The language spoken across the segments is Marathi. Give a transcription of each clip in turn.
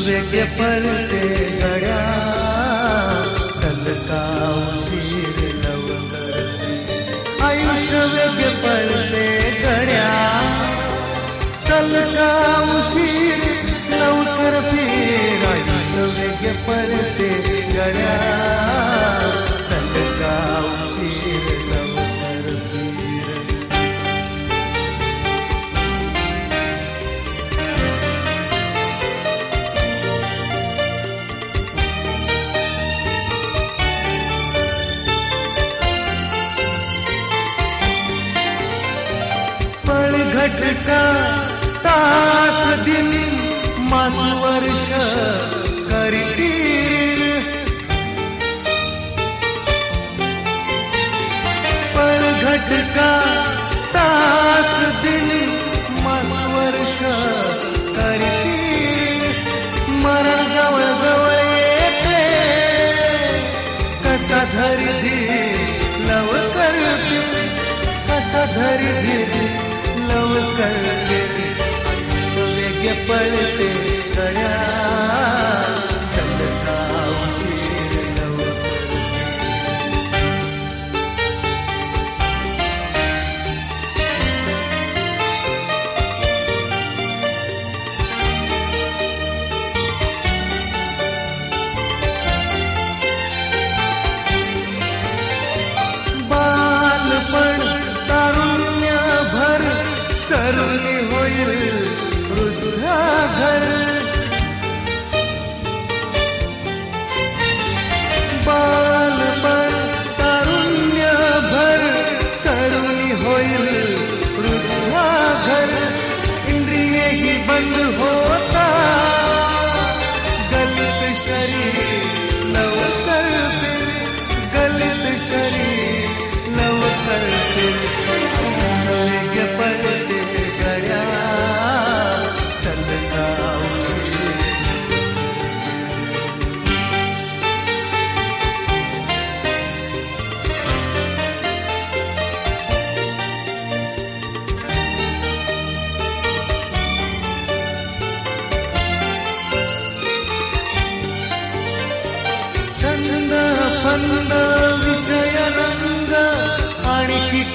वेगे वेगळे पडते गड्या चलका उशीर लवकर आयुष्य वेगळे पडते गड्या चलका उशीर लवकर फिर आयुष्य वेगळे पडते तास दिन मास वर्ष करतील पळ घटका तास दिन मास वर्ष करतील मरा जवळ जवळ येते कसा धरी धीर लवकर कसा धरी धीर लवकर फिर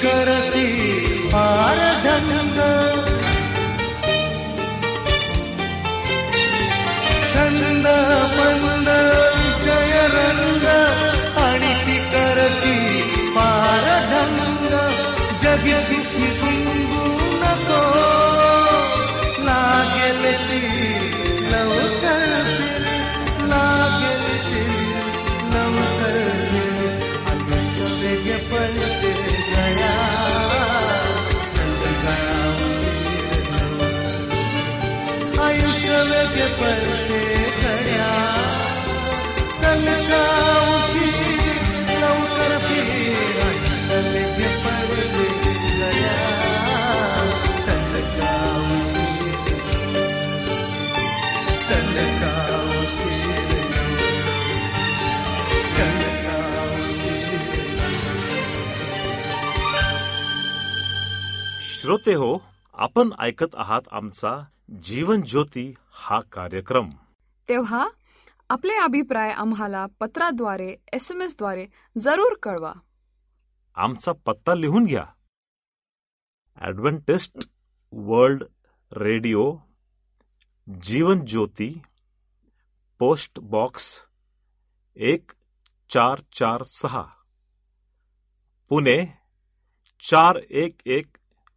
करसी फार श्रोते हो आपण ऐकत आहात आमचा जीवन ज्योती हा कार्यक्रम. तेव्हा आपले अभिप्राय आम्हाला पत्राद्वारे एस एम एसद्वारे जरूर कळवा. आमचा पत्ता लिहून घ्या. Adventist World Radio Jeevan Jyoti post box एक चार चार सहा. पुणे चार एक एक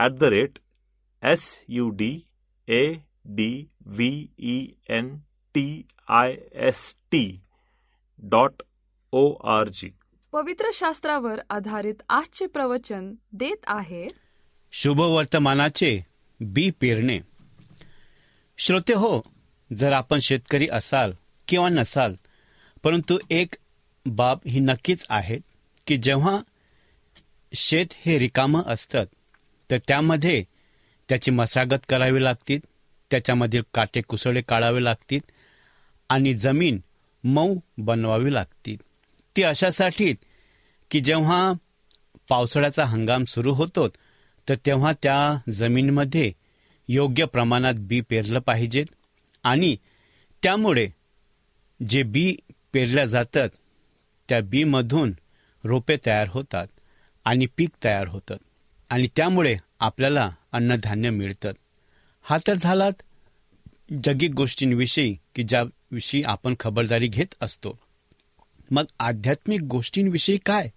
at the rate S U D A D V E N T I S T dot O R G पवित्र शास्त्रावर आधारित आजचे प्रवचन देत आहे. शुभवर्तमानाचे बी पेरणे. श्रोते हो जर आपण शेतकरी असाल किंवा नसाल परंतु एक बाब ही नक्कीच आहे की जेव्हा शेत हे रिकामं असतं तर त्यामध्ये त्याची मशागत करावी लागतील त्याच्यामधील काटे कुसळे काढावे लागतील आणि जमीन मऊ बनवावी लागतील. ती अशासाठी की जेव्हा पावसाळ्याचा हंगाम सुरू होतो तर तेव्हा त्या जमीनमध्ये योग्य प्रमाणात बी पेरलं पाहिजेत आणि त्यामुळे जे बी पेरल्या जातात त्या बीमधून रोपे तयार होतात आणि पीक तयार होतात. आणि त्यामुळे आपल्याला अन्नधान्य मिळतं. हा तर झालात जगिक गोष्टींविषयी की ज्याविषयी आपण खबरदारी घेत असतो. मग आध्यात्मिक गोष्टींविषयी काय?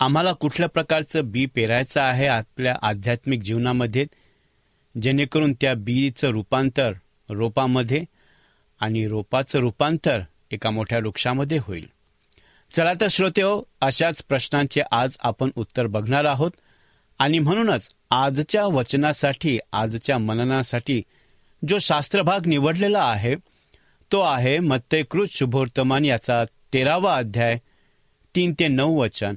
आम्हाला कुठल्या प्रकारचं बी पेरायचं आहे आपल्या आध्यात्मिक जीवनामध्ये जेणेकरून त्या बीचं रूपांतर रोपामध्ये आणि रोपाचं रूपांतर एका मोठ्या वृक्षामध्ये होईल? चला तर श्रोते हो अशाच प्रश्नांचे आज आपण उत्तर बघणार आहोत. आणि म्हणूनच आजच्या वचनासाठी आजच्या मननासाठी जो शास्त्रभाग निवडलेला आहे तो आहे मत्तयकृत शुभवर्तमान याचा तेरावा अध्याय तीन ते नऊ वचन.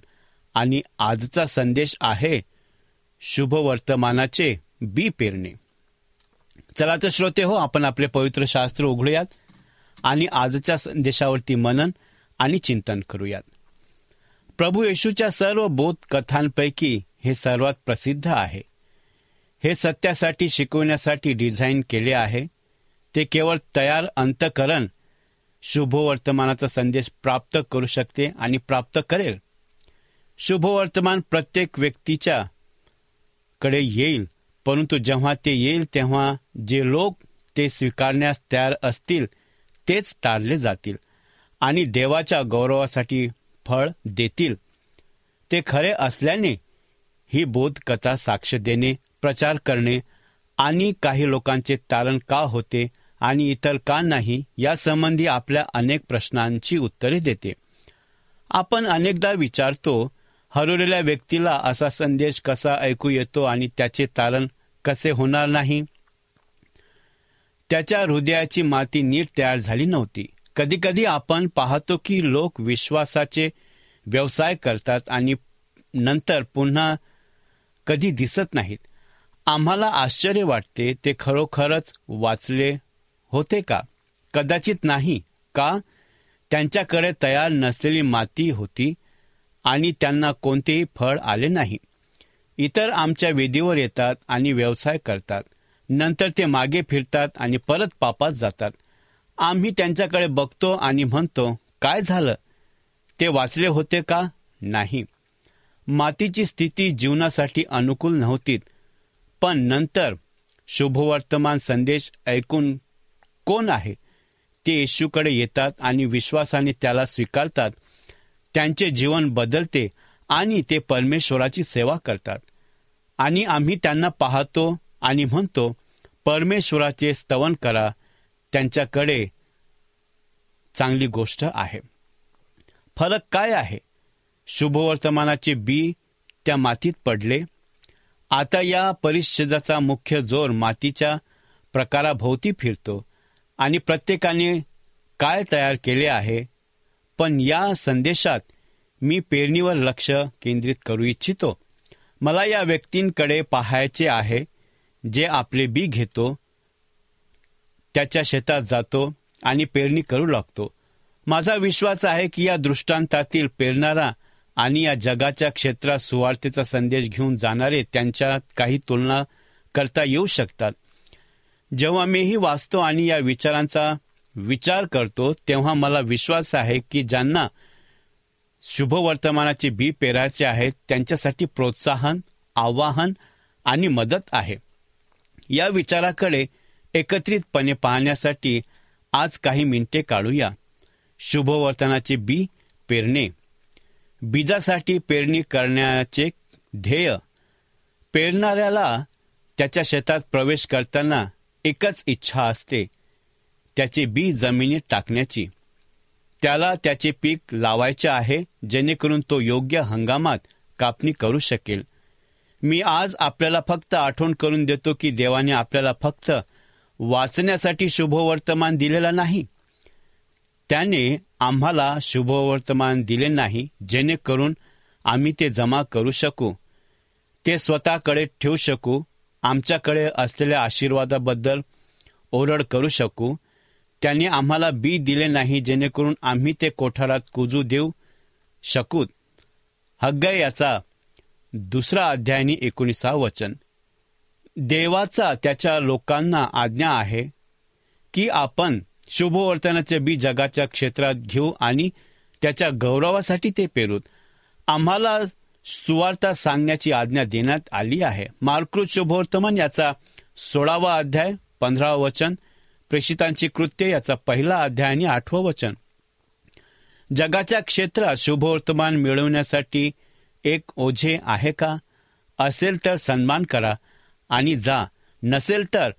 आणि आजचा संदेश आहे शुभवर्तमानाचे बी पेरणे. चला तर श्रोते हो आपण आपले पवित्र शास्त्र उघडूयात आणि आजच्या संदेशावरती मनन आणि चिंतन करूयात. प्रभू येशूच्या सर्व बोध कथांपैकी हे सर्वात प्रसिद्ध आहे. हे सत्यासाठी शिकवण्यासाठी डिझाईन केले आहे. ते केवळ तयार अंतकरण शुभवर्तमानाचा संदेश प्राप्त करू शकते आणि प्राप्त करेल. शुभवर्तमान प्रत्येक व्यक्तीच्या कडे येईल परंतु जेव्हा ते येईल तेव्हा जे लोक ते स्वीकारण्यास तयार असतील तेच तारले जातील आणि देवाच्या गौरवासाठी फळ देतील. ते खरे असल्याने ही बोधकथा साक्ष देणे प्रचार करणे आणि काही लोकांचे तारण का होते आणि इतर का नाही यासंबंधी आपल्या अनेक प्रश्नांची उत्तरे देते. आपण अनेकदा विचारतो हरवलेल्या व्यक्तीला असा संदेश कसा ऐकू येतो आणि त्याचे तारण कसे होणार नाही? त्याच्या हृदयाची माती नीट तयार झाली नव्हती. कधीकधी आपण पाहतो की लोक विश्वासाचे व्यवसाय करतात आणि नंतर पुन्हा कधी दिसत नाहीत. आम्हाला आश्चर्य वाटते ते खरोखरच वाचले होते का? कदाचित नाही का? त्यांच्याकडे तयार नसलेली माती होती आणि त्यांना कोणतेही फळ आले नाही. इतर आमच्या वेदीवर येतात आणि व्यवसाय करतात. नंतर ते मागे फिरतात आणि परत पापात जातात. आम्ही त्यांच्याकडे बघतो आणि म्हणतो काय झालं? ते वाचले होते का? नाही. मातीची स्थिती जीवनासाठी अनुकूल नव्हती पण नंतर शुभवर्तमान संदेश ऐकून कोण आहे? ते येशूकडे येतात आणि विश्वासाने त्याला स्वीकारतात. त्यांचे जीवन बदलते आणि ते परमेश्वराची सेवा करतात. आणि आम्ही त्यांना पाहतो आणि म्हणतो परमेश्वराचे स्तवन करा. त्यांच्याकडे चांगली गोष्ट आहे. फरक काय आहे? शुभवर्तमानाचे बी त्या मातीत पडले. आता या परिच्छेदाचा मुख्य जोर मातीच्या प्रकाराभोवती फिरतो आणि प्रत्येकाने काय तयार केले आहे पण या संदेशात मी पेरणीवर लक्ष केंद्रित करू इच्छितो. मला या व्यक्तींकडे पाहायचे आहे जे आपले बी घेतो त्याच्या शेतात जातो आणि पेरणी करू लागतो. माझा विश्वास आहे की या दृष्टांतातील पेरणारा आणि या जगाच्या क्षेत्रात सुवार्थेचा संदेश घेऊन जाणारे त्यांच्या काही तुलना करता येऊ शकतात. जेव्हा मीही वाचतो आणि या विचारांचा विचार करतो तेव्हा मला विश्वास आहे की ज्यांना शुभवर्तमानाचे बी पेरायचे आहेत त्यांच्यासाठी प्रोत्साहन आवाहन आणि मदत आहे. या विचाराकडे एकत्रितपणे पाहण्यासाठी आज काही मिनिटे काढूया. शुभवर्तनाचे बी पेरणे. बीजासाठी पेरणी करण्याचे ध्येय पेरणाऱ्याला त्याच्या शेतात प्रवेश करताना एकच इच्छा असते त्याचे बी जमिनीत टाकण्याची. त्याला त्याचे पीक लावायचे आहे जेणेकरून तो योग्य हंगामात कापणी करू शकेल. मी आज आपल्याला फक्त आठवण करून देतो की देवाने आपल्याला फक्त वाचण्यासाठी शुभवर्तमान दिलेला नाही. त्याने आम्हाला शुभवर्तमान दिले नाही जेणेकरून आम्ही ते जमा करू शकू. ते स्वतःकडे ठेवू शकू आमच्याकडे असलेल्या आशीर्वादाबद्दल ओरड करू शकू. त्याने आम्हाला बी दिले नाही जेणेकरून आम्ही ते कोठारात कुजू देऊ शकूत हग्गय याचा दुसरा अध्यायनी एकोणीसा वचन. देवाचा त्याच्या लोकांना आज्ञा आहे की आपण शुभवर्तनाचे बी जगाच्या क्षेत्रात घेऊ आणि त्याच्या गौरवासाठी ते पेरूत. आम्हाला सुवार्ता सांगण्याची आज्ञा देण्यात आली आहे. मार्कृत शुभवर्तमान याचा सोळावा अध्याय पंधरावा वचन प्रेषितांची कृत्य याचा पहिला अध्याय आणि आठवं वचन. जगाच्या क्षेत्रात शुभवर्तमान मिळवण्यासाठी एक ओझे आहे का? असेल तर सन्मान करा आणि जा. नसेल तर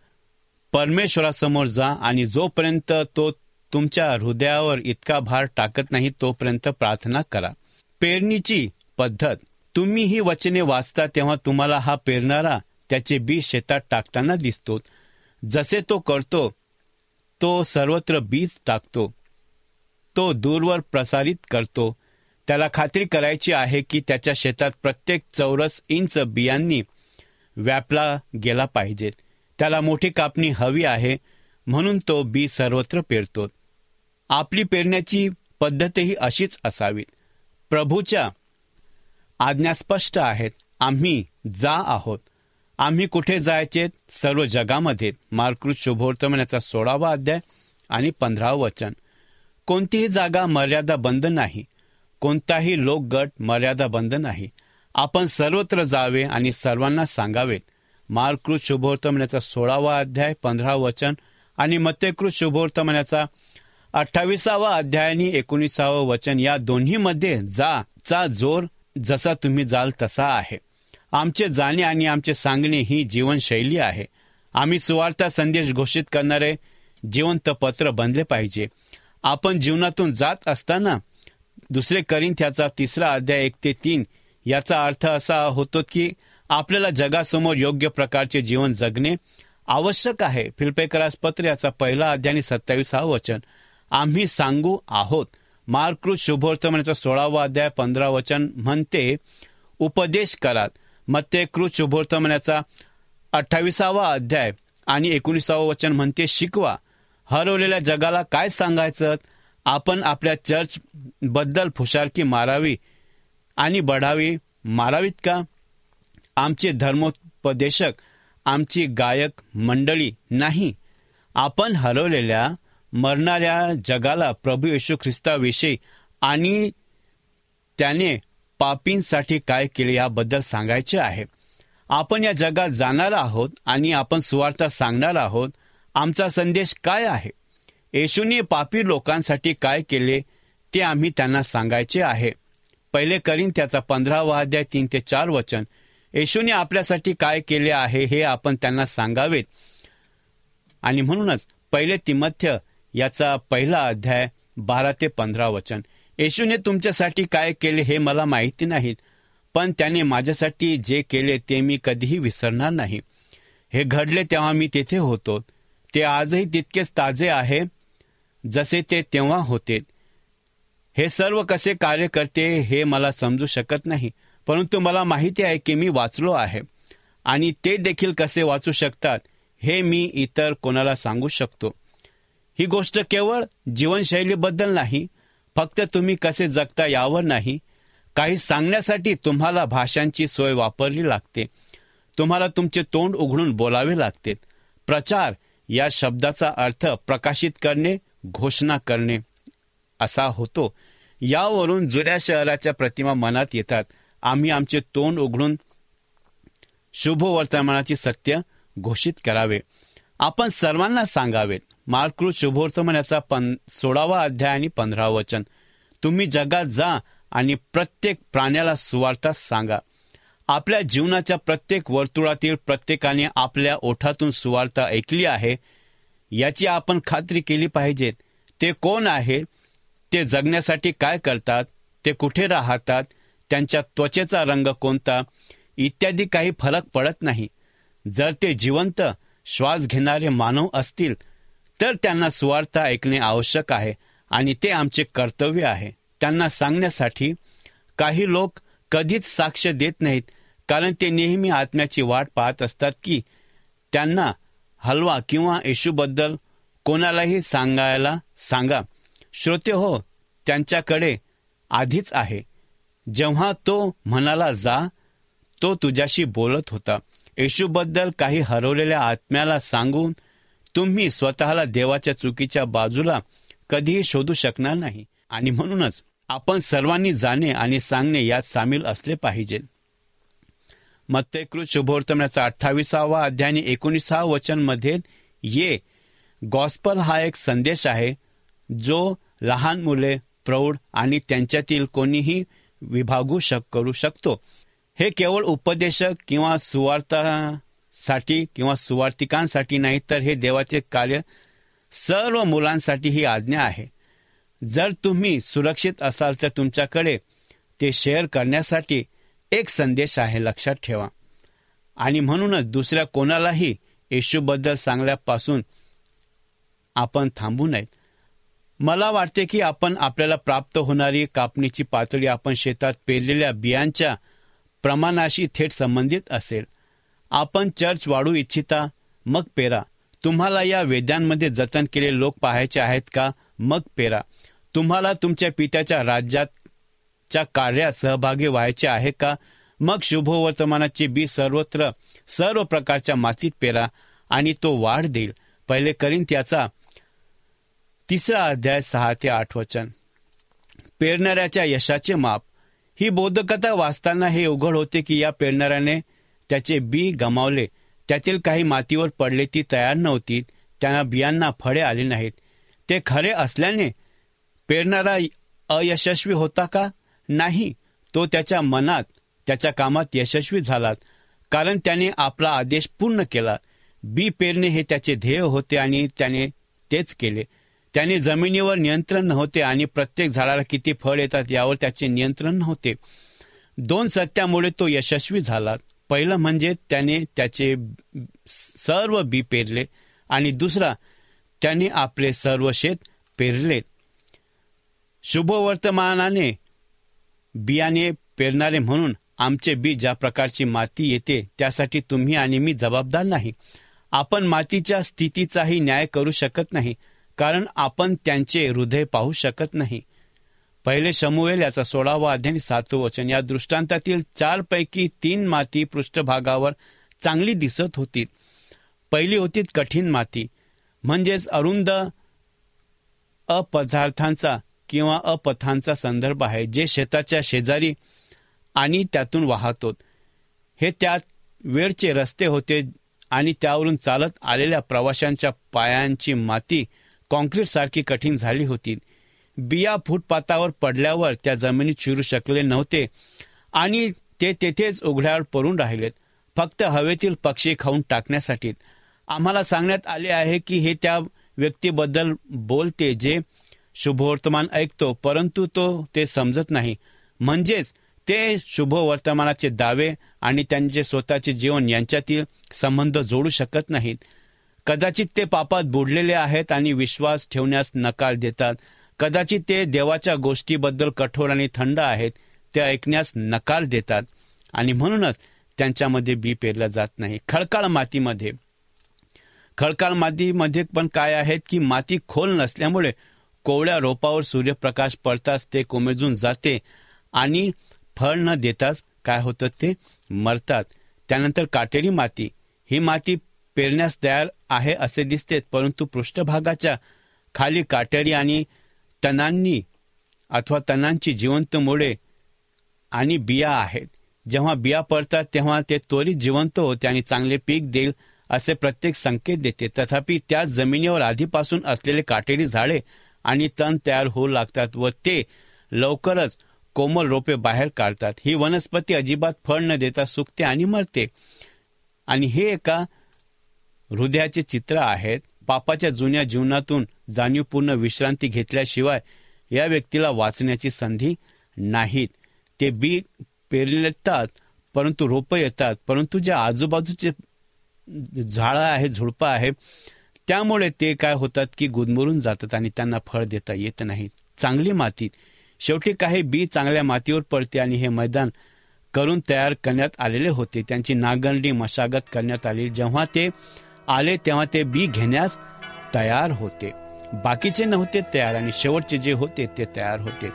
परमेश्वरासमोर जा आणि जोपर्यंत तो तुमच्या हृदयावर इतका भार टाकत नाही तोपर्यंत प्रार्थना करा. पेरणीची पद्धत. तुम्ही ही वचने वाचता तेव्हा तुम्हाला हा पेरणारा त्याचे बी शेतात टाकताना दिसतो. जसे तो करतो तो सर्वत्र बीज टाकतो. तो दूरवर प्रसारित करतो. त्याला खात्री करायची आहे की त्याच्या शेतात प्रत्येक चौरस इंच बियांनी व्यापला गेला पाहिजे. त्याला मोठी कापणी हवी आहे म्हणून तो बी सर्वत्र पेरतो. आपली पेरण्याची पद्धतही अशीच असावी. प्रभूच्या आज्ञा स्पष्ट आहेत. आम्ही जा आहोत. आम्ही कुठे जायचे सर्व जगामध्ये. मार्कृत शुभवर्तमानाचा सोळावा अध्याय आणि पंधरावं वचन. कोणतीही जागा मर्यादा बंद नाही. कोणताही लोकगट मर्यादा बंद नाही. आपण सर्वत्र जावे आणि सर्वांना सांगावेत. मार्कृत शुभवर्तमानाचा सोळावा अध्याय पंधरा वचन आणि मत्यकृत शुभवर्तमानाचा अठ्ठावीसावा अध्याय आणि एकोणीसावं वचन. या दोन्हीमध्ये जा चा जोर जसा तुम्ही जाल तसा आहे. आमचे जाणे आणि आमचे सांगणे ही जीवनशैली आहे. आम्ही सुवार्ता संदेश घोषित करणारे जिवंत पत्र बनले पाहिजे. आपण जीवनातून जात असताना दुसरे करीन त्याचा तिसरा अध्याय एक ते तीन याचा अर्थ असा होतो की आपल्याला जगासमोर योग्य प्रकारचे जीवन जगणे आवश्यक आहे. फिल्पेकरास पत्र याचा पहिला अध्याय आणि सत्तावीसावं वचन. आम्ही सांगू आहोत. मार्कृत शुभवर्तमानाचा सोळावा अध्याय पंधरा वचन म्हणते उपदेश करात मत्यकृत शुभवर्तमानाचा अठ्ठावीसावा अध्याय आणि एकोणीसावं वचन म्हणते शिकवा. हरवलेल्या जगाला काय सांगायचं? आपण आपल्या चर्चबद्दल फुशारकी मारावी आणि बढावी. मारावीत का? आमचे धर्मोपदेशक आमची गायक मंडळी नाही. आपण हरवलेल्या मरणाऱ्या जगाला प्रभू येशू ख्रिस्ताविषयी आणि त्याने पापींसाठी काय केले याबद्दल सांगायचे आहे. आपण या जगात जाणार आहोत आणि आपण सुवार्ता सांगणार आहोत आमचा संदेश काय आहे? येशूने पापी लोकांसाठी काय केले ते आम्ही त्यांना सांगायचे आहे. पहिले करीन त्याचा पंधरावा अध्याय तीन ते चार वचन. येशूने आपल्यासाठी काय केले आहे हे आपण त्यांना सांगावेत. आणि म्हणूनच पहिले तिमथ्य याचा पहिला अध्याय बारा ते पंधरा वचन. येशूने तुमच्यासाठी काय केले हे मला माहिती नाहीत पण त्याने माझ्यासाठी जे केले ते मी कधीही विसरणार नाही. हे घडले तेव्हा मी तेथे होतो. ते आजही तितकेच ताजे आहे जसे ते तेव्हा होते. हे सर्व कसे कार्य करते हे मला समजू शकत नाही. परंतु मला माहिती आहे की मी वाचलो आहे. आणि ते देखील कसे वाचू शकतात हे मी इतर कोणाला सांगू शकतो. ही गोष्ट केवळ जीवनशैलीबद्दल नाही फक्त तुम्ही कसे जगता यावर नाही. काही सांगण्यासाठी तुम्हाला भाषांची सोय वापरली लागते. तुम्हाला तुमचे तोंड उघडून बोलावे लागते. प्रचार या शब्दाचा अर्थ प्रकाशित करणे घोषणा करणे असा होतो. यावरून जुन्या शहराच्या प्रतिमा मनात येतात. आम्ही आमचे तोंड उघडून शुभ वर्तमानाचे सत्य घोषित करावे. आपण सर्वांना सांगावेत मार्कृत शुभवर्तमानाचा पन सोळावा अध्याय आणि पंधरा वचन. तुम्ही जगात जा आणि प्रत्येक प्राण्याला सुवार्ता सांगा. आपल्या जीवनाच्या प्रत्येक वर्तुळातील प्रत्येकाने आपल्या ओठातून सुवार्ता ऐकली आहे याची आपण खात्री केली पाहिजेत. ते कोण आहे? ते जगण्यासाठी काय करतात? ते कुठे राहतात? त्यांच्या त्वचेचा रंग कोणता? इत्यादी काही फरक पडत नाही. जर ते जिवंत श्वास घेणारे मानव असतील तर त्यांना सुवार्थ ऐकणे आवश्यक आहे आणि ते आमचे कर्तव्य आहे. त्यांना सांगण्यासाठी काही लोक कधीच साक्ष देत नाहीत कारण ते नेहमी आत्म्याची वाट पाहत असतात की त्यांना हलवा किंवा येशूबद्दल कोणालाही सांगायला सांगा. श्रोते हो त्यांच्याकडे आधीच आहे. जेव्हा तो म्हणाला जा तो तुझ्याशी बोलत होता. येशूबद्दल काही हरवलेल्या आत्म्याला सांगून तुम्ही स्वतःला देवाच्या चुकीच्या बाजूला कधीही शोधू शकणार नाही. आणि म्हणूनच आपण सर्वांनी जाणे आणि सांगणे यात सामील असले पाहिजे. मत्तेकृत शुभवर्तमानाचा अठ्ठावीसावा अध्याय आणि एकोणीसावा वचनमध्ये ये गॉस्पल हा एक संदेश आहे जो लहान मुले प्रौढ आणि त्यांच्यातील कोणीही विभागू शक करू शकतो. हे केवळ उपदेशक किंवा सुवार्थासाठी किंवा सुवार्थिकांसाठी नाही तर हे देवाचे कार्य सर्व मुलांसाठी ही आज्ञा आहे. जर तुम्ही सुरक्षित असाल तर तुमच्याकडे ते शेअर करण्यासाठी एक संदेश आहे लक्षात ठेवा. आणि म्हणूनच दुसऱ्या कोणालाही येशूबद्दल सांगण्यापासून आपण थांबू नयेत. मला वाटते की आपण आपल्याला प्राप्त होणारी कापणीची पातळी आपण शेतात पेरलेल्या बियांच्या प्रमाणाशी थेट संबंधित असेल. आपण चर्च वाढू इच्छिता मग पेरा. तुम्हाला या वेद्यांमध्ये जतन केलेले लोक पाहायचे आहेत का? मग पेरा. तुम्हाला तुमच्या पित्याच्या राज्याच्या कार्यात सहभागी व्हायचे आहे का? मग शुभवर्तमानाचे बी सर्वत्र सर्व प्रकारच्या मातीत पेरा आणि तो वाढ देईल. पहिले करीन त्याचा तिसरा अध्याय सहा ते आठ वचन. पेरणाऱ्याच्या यशाचे माप. ही बोधकथा वाचताना हे उघड होते की या पेरणाऱ्याने त्याचे बी गमावले. त्यातील काही मातीवर पडले ती तयार नव्हती. त्यांना बियांना फळे आले नाहीत. ते खरे असल्याने पेरणारा अयशस्वी होता का? नाही. तो त्याच्या मनात त्याच्या कामात यशस्वी झाला कारण त्याने आपला आदेश पूर्ण केला. बी पेरणे हे त्याचे ध्येय होते आणि त्याने तेच केले. त्याने जमिनीवर नियंत्रण नव्हते आणि प्रत्येक झाडाला किती फळ येतात यावर त्याचे नियंत्रण नव्हते. दोन सत्यामुळे तो यशस्वी झाला. पहिलं म्हणजे त्याने त्याचे सर्व बी पेरले आणि दुसरा त्याने आपले सर्व शेत पेरले. शुभवर्तमानाने बियाणे पेरणारे म्हणून आमचे बी ज्या प्रकारची माती येते त्यासाठी तुम्ही आणि मी जबाबदार नाही. आपण मातीच्या स्थितीचाही न्याय करू शकत नाही. कारण आपण त्यांचे हृदय पाहू शकत नाही. पहिले शमुवेल याचा सोळावा अध्याय सातवं वचन. या दृष्टांतातील चारपैकी तीन माती पृष्ठभागावर चांगली दिसत होती. पहिली होती कठीण माती म्हणजेच अरुंद अपदार्थांचा किंवा अपथांचा संदर्भ आहे जे शेताच्या शेजारी आणि त्यातून वाहतोत. हे त्यात वेळचे रस्ते होते आणि त्यावरून चालत आलेल्या प्रवाशांच्या पायांची माती कॉन्क्रीट सारखी कठीण झाली होती. बिया फुटपाथावर पडल्यावर त्या जमिनीत शिरू शकले नव्हते आणि ते तेथेच उघड्यावर पडून राहिलेत. फक्त हवेतील पक्षी खाऊन टाकण्यासाठी. आम्हाला सांगण्यात आले आहे की हे त्या व्यक्तीबद्दल बोलते जे शुभवर्तमान ऐकतो परंतु तो ते समजत नाही. म्हणजेच ते शुभवर्तमानाचे दावे आणि त्यांचे स्वतःचे जीवन यांच्यातील संबंध जोडू शकत नाहीत. कदाचित ते पापात बुडलेले आहेत आणि विश्वास ठेवण्यास नकार देतात. कदाचित ते देवाच्या गोष्टीबद्दल कठोर आणि थंड आहेत ते ऐकण्यास नकार देतात. आणि म्हणूनच त्यांच्यामध्ये बी पेरलं जात नाही. खडकाळ मातीमध्ये. खडकाळ मातीमध्ये पण काय आहेत की माती खोल नसल्यामुळे कोवळ्या रोपावर सूर्यप्रकाश पडताच ते कोमेजून जाते आणि फळ न देताच काय होतं ते मरतात. त्यानंतर काटेरी माती. ही माती पेरण्यास तयार आहे असे दिसते परंतु पृष्ठभागाच्या खाली काटेरी आणि तणांनी अथवा तणांची जिवंत मुळे आणि बिया आहेत. जेव्हा बिया पडतात तेव्हा ते त्वरित जिवंत होते आणि चांगले पीक देईल असे प्रत्येक संकेत देते. तथापि त्या जमिनीवर आधीपासून असलेले काटेरी झाडे आणि तण तयार होऊ लागतात व ते लवकरच कोमल रोपे बाहेर काढतात. ही वनस्पती अजिबात फळ न देता सुकते आणि मरते. आणि हे एका हृदयाचे चित्र आहेत. पापाच्या जुन्या जीवनातून जाणीवपूर्ण विश्रांती घेतल्याशिवाय या व्यक्तीला वाचण्याची संधी नाहीत. ते बी पेरलेतात परंतु रोपं येतात परंतु जे आजूबाजूचे झाडं आहे झुडपं आहे त्यामुळे ते काय होतात की गुदमरून जातात आणि त्यांना फळ देता येत नाही. चांगली मातीत. शेवटी काही बी चांगल्या मातीवर पडते आणि हे मैदान करून तयार करण्यात आलेले होते. त्यांची नागंडी मशागत करण्यात आली. जेव्हा ते आले तेव्हा ते बी घेण्यास तयार होते. बाकीचे नव्हते तयार आणि शेवटचे जे होते ते तयार होते.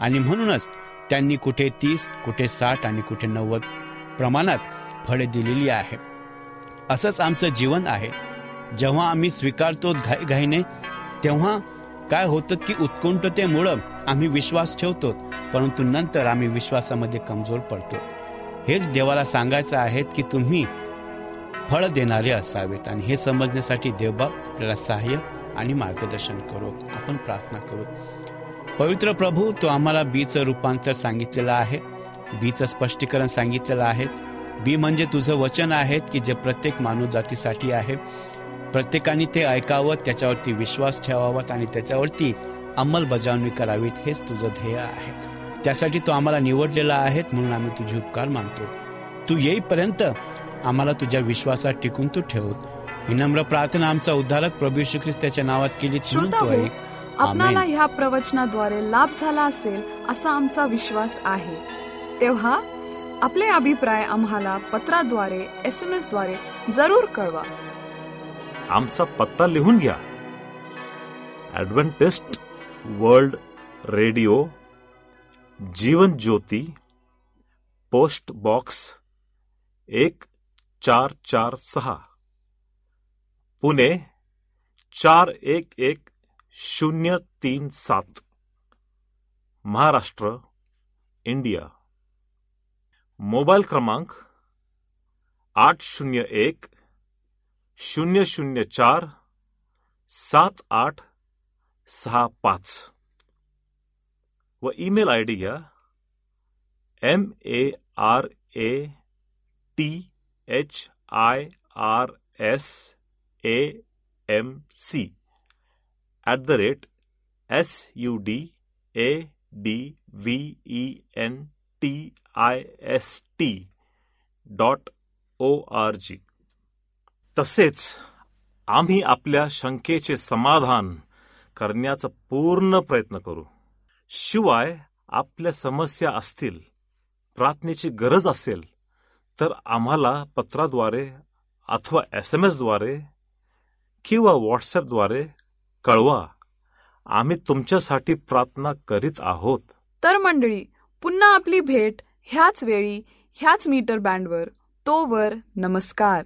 आणि म्हणूनच त्यांनी कुठे तीस कुठे साठ आणि कुठे नव्वद प्रमाणात फळे दिलेली आहे. असंच आमचं जीवन आहे. जेव्हा आम्ही स्वीकारतो घाई घाईने तेव्हा काय होतं की उत्कुंठतेमुळं आम्ही विश्वास ठेवतो परंतु नंतर आम्ही विश्वासामध्ये कमजोर पडतो. हेच देवाला सांगायचं आहे की तुम्ही फळ देणारे असावेत. आणि हे समजण्यासाठी देवबाप आपल्याला सहाय्य आणि मार्गदर्शन करू आपण प्रार्थना करू पवित्र प्रभू तो आम्हाला बीचं रूपांतर सांगितलेलं आहे. बीचं स्पष्टीकरण सांगितलेलं आहे. बी म्हणजे तुझं वचन आहे की जे प्रत्येक मानव जातीसाठी आहे. प्रत्येकाने ते ऐकावं त्याच्यावरती विश्वास ठेवावा आणि त्याच्यावरती अंमलबजावणी करावीत हेच तुझं ध्येय आहे. त्यासाठी तो आम्हाला निवडलेला आहे म्हणून आम्ही तुझे उपकार मानतो. तू येईपर्यंत आम्हाला तुझ्या विश्वासात टिकून तू ठेव. ही नम्र प्रार्थना आमचा उद्धारक प्रभू श्री ख्रिस्त त्याच्या नावात केली. म्हणून हो आपणाला. ह्या प्रवचनाद्वारे लाभ झाला असेल असा आमचा विश्वास आहे. तेव्हा आपले अभिप्राय आम्हाला पत्राद्वारे एस एम एसद्वारे जरूर कळवा. आमचा पत्ता लिहून घ्या. Adventist World Radio Jeevan Jyoti post box एक चार चार सहा। पुणे चार एक एक शून्य तीन सात। महाराष्ट्र, इंडिया। मोबाईल क्रमांक आठ शून्य एक शून्य शून्य चार सात आठ सहा पाच। व ईमेल आय डी घ्या, M A R A T H I R S A M C at the rate S U D A D V E N T I S T dot O R G तसेच आम्ही आपल्या शंकेचे समाधान करण्याचा पूर्ण प्रयत्न करू. शिवाय आपल्या समस्या असतील प्रार्थनेची गरज असेल तर आम्हाला पत्राद्वारे अथवा एस एम एसद्वारे किंवा व्हॉट्सॲपद्वारे कळवा. आम्ही तुमच्यासाठी प्रार्थना करीत आहोत. तर मंडळी पुन्हा आपली भेट ह्याच वेळी ह्याच मीटर बँडवर. तोवर नमस्कार.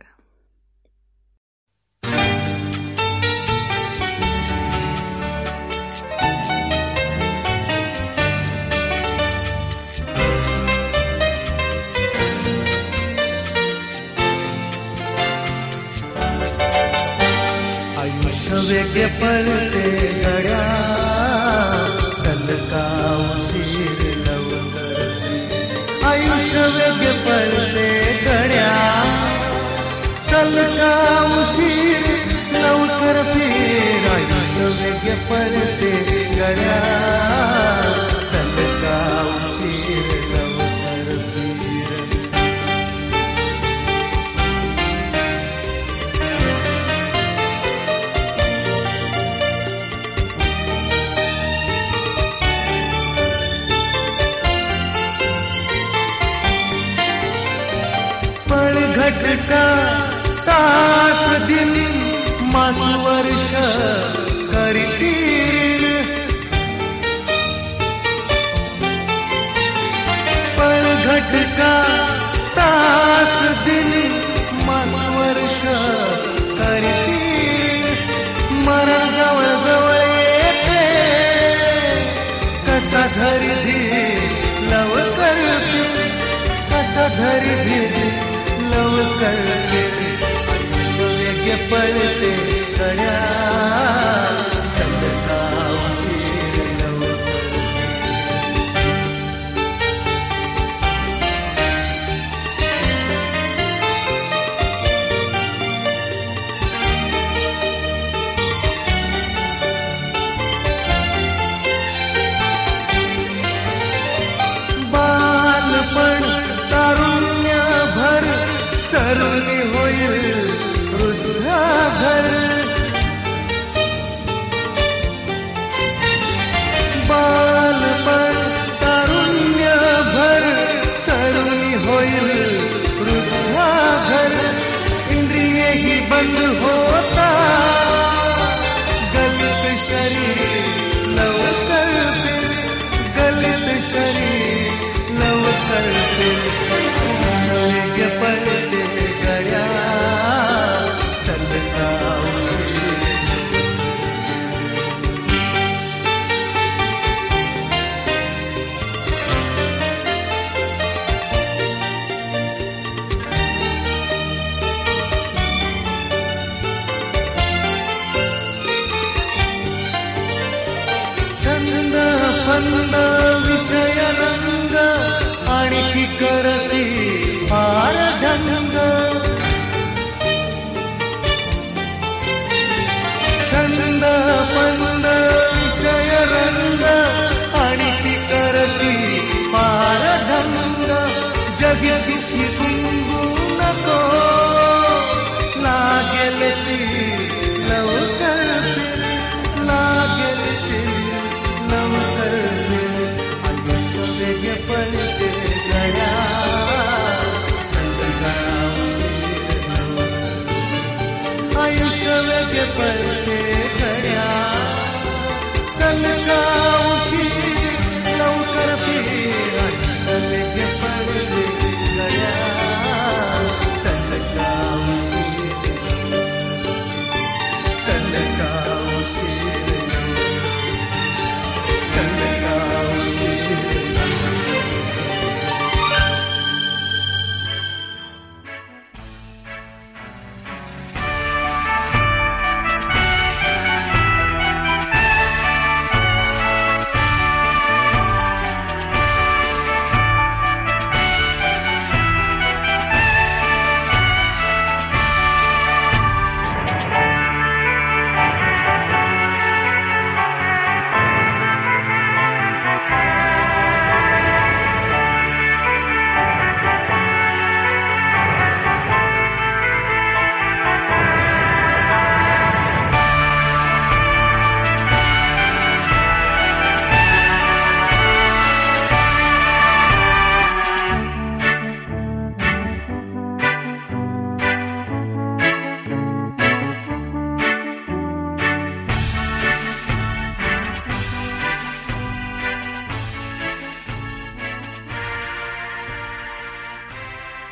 वेगे वेगळे पडते गड्या चलका उशीर लवकर. आयुष्य वेगळे पडते धरी लव लवकर फिर कसा धरी धीर लवकर फिर आयुष्य वेगे पळते कड्या इंद्रियही बंद होता। गलित शरीर लवकर फिर। गलित शरीर लवकर करसी फार ढंग छंद फंद विषय रंग आणखी करसी फार ढंग जगी सुखी